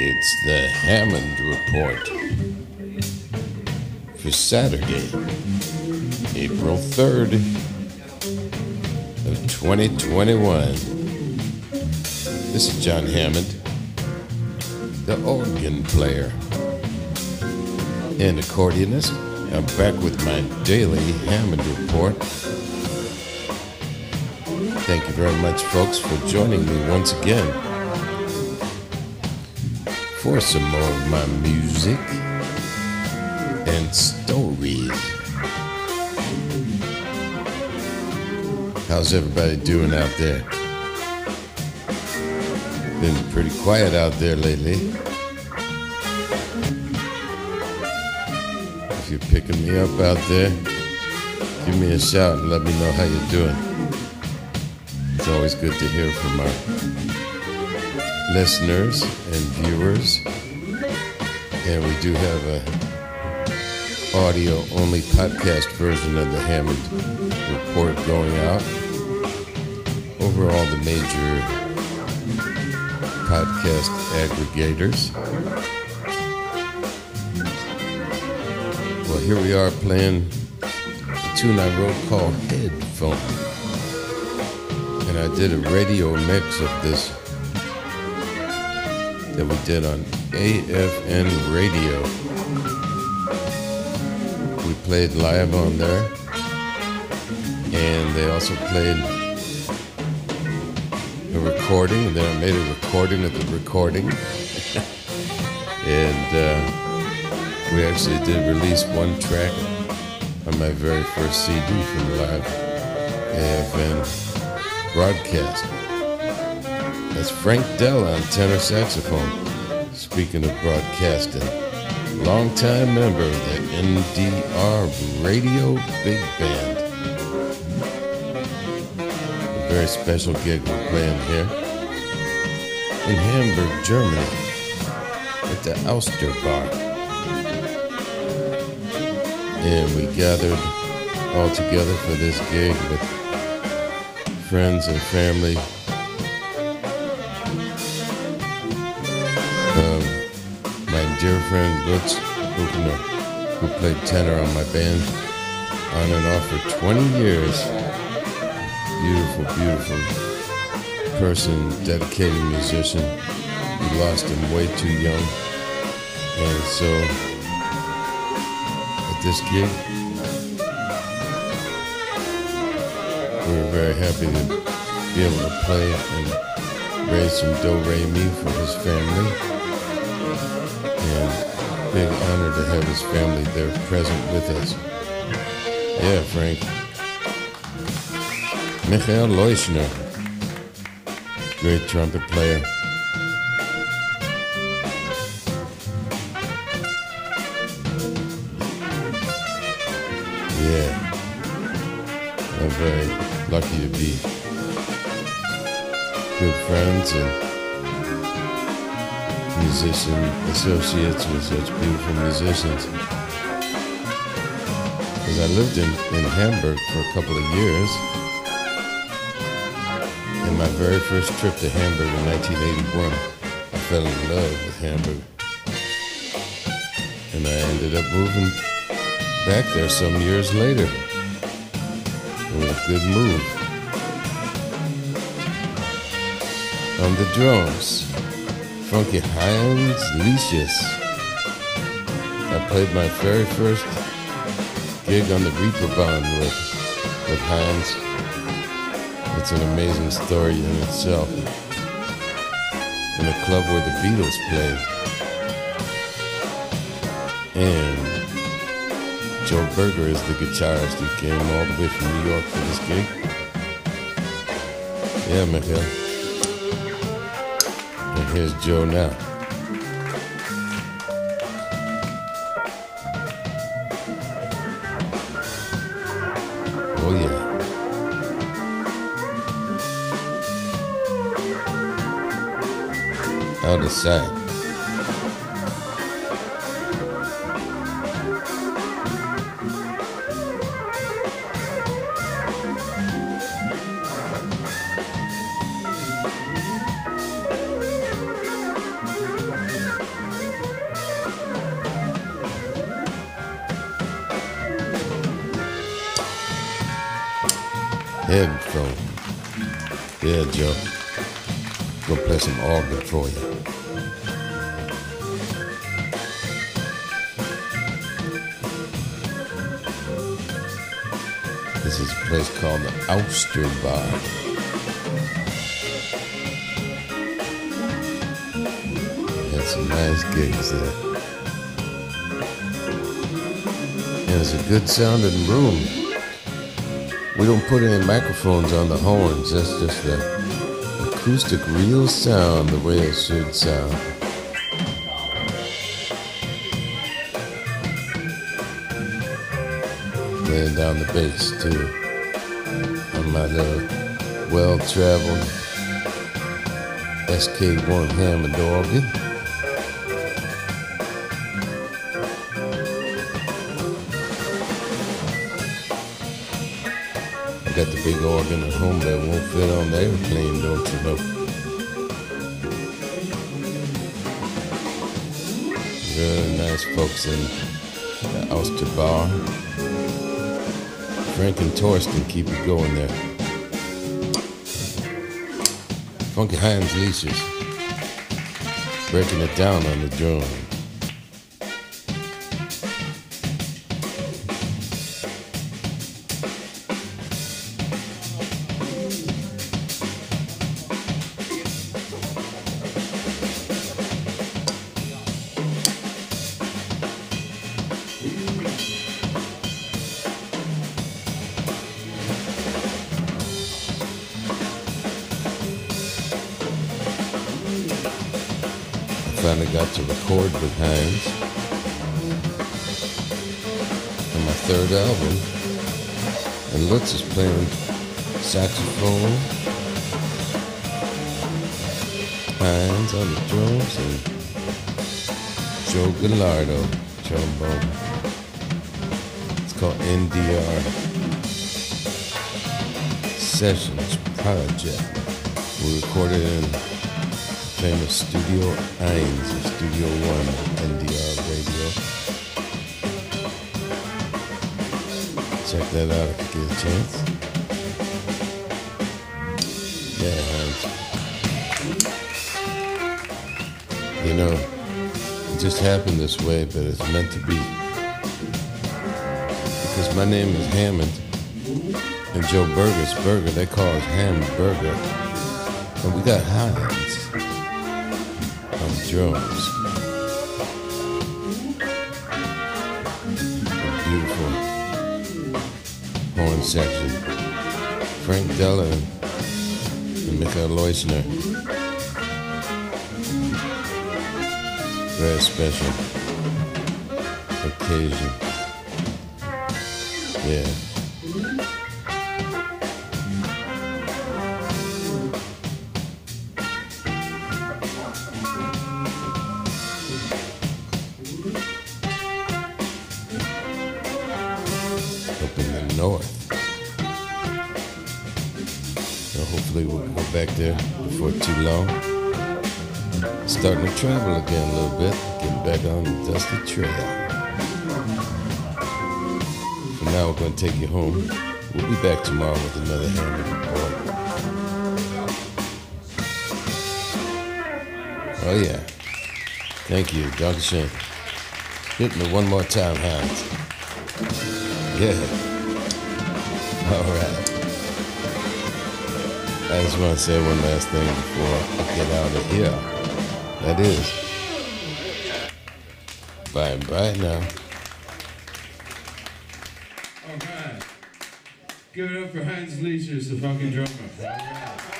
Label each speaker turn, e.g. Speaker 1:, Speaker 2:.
Speaker 1: It's the Hammond Report for Saturday, April 3rd of 2021. This is Jon Hammond, the organ player and accordionist. I'm back with my daily Hammond Report. Thank you very much, folks, for joining me once again for some more of my music and stories. How's everybody doing out there? Been pretty quiet out there lately. If you're picking me up out there, give me a shout and let me know how you're doing. It's always good to hear from our listeners and viewers. And we do have a audio only podcast version of the Hammond report going out over all the major podcast aggregators. Well, here we are playing a tune I wrote called Headphone. I did a radio mix of this that we did on AFN radio. We played live on there, and they also played a recording. And then I made a recording of the recording, and uh, we actually did release one track on my very first CD from live AFN broadcast. That's Frank Delle on tenor saxophone. Speaking of broadcasting, longtime member of the NDR Radio Big Band. A very special gig we're playing here in Hamburg, Germany, at the Auster Bar. And we gathered all together for this gig with friends and family um, My dear friend Lutz Buchner, who played tenor on my band on and off for 20 years. Beautiful, beautiful person, dedicated musician. We lost him way too young. And so, at this gig, we were very happy to be able to play and raise some do-re-mi for his family and big honor to have his family there present with us. Yeah, Frank. Michael Leuschner, great trumpet player. Yeah, I'm very lucky to be good friends and musician associates with such beautiful musicians. Because I lived in, in Hamburg for a couple of years. And my very first trip to Hamburg in 1981, I fell in love with Hamburg. And I ended up moving back there some years later. A good move. On the drums. Funky Heinz Lichius. I played my very first gig on the Reeperbahn with, with Heinz. It's an amazing story in itself. In a club where the Beatles played. And Joe Berger is the guitarist He came all the way from New York for this gig. Yeah, Michael. And here's Joe now. Oh, yeah. Out of sight. Headphone. Yeah, Joe. Gonna play some organ for you. This is a place called the Auster Bar. Some nice gigs there. And it's a good sounding room. We don't put any microphones on the horns. That's just the acoustic real sound the way it should sound. Laying down the bass too. On my little well-traveled SK1 Hammond organ. I got the big organ at home that won't fit on the airplane, don't you know? Really nice folks in the Auster Bar. Frank and Torsten keep it going there. Funky Heinz Lichius breaking it down on the drum. Finally got to record with Heinz on my third album. And Lutz is playing saxophone, Heinz on the drums, and Joe Gallardo trombone. It's called NDR Sessions Project. We recorded in famous Studio Eins Studio One NDR radio. Check that out if you get a chance. Yeah, Hans. You know, it just happened this way, but it's meant to be. Because my name is Hammond, and Joe Berger's Burger, they call us Hamburger. And we got Heinz A beautiful horn section. Frank Delle and Michael Leuschner. Very special occasion. Yeah. North. So hopefully we'll go back there before too long. Starting to travel again a little bit, getting back on the dusty trail. For now, we're going to take you home. We'll be back tomorrow with another Hammond report. Oh yeah. Thank you, Dr. Shane. Hit me one more time, Hans. Yeah. All right. I just want to say one last thing before I get out of here. That is, bye and bye now.
Speaker 2: All right. Give it up for Heinz Lichius, the fucking drummer. All right.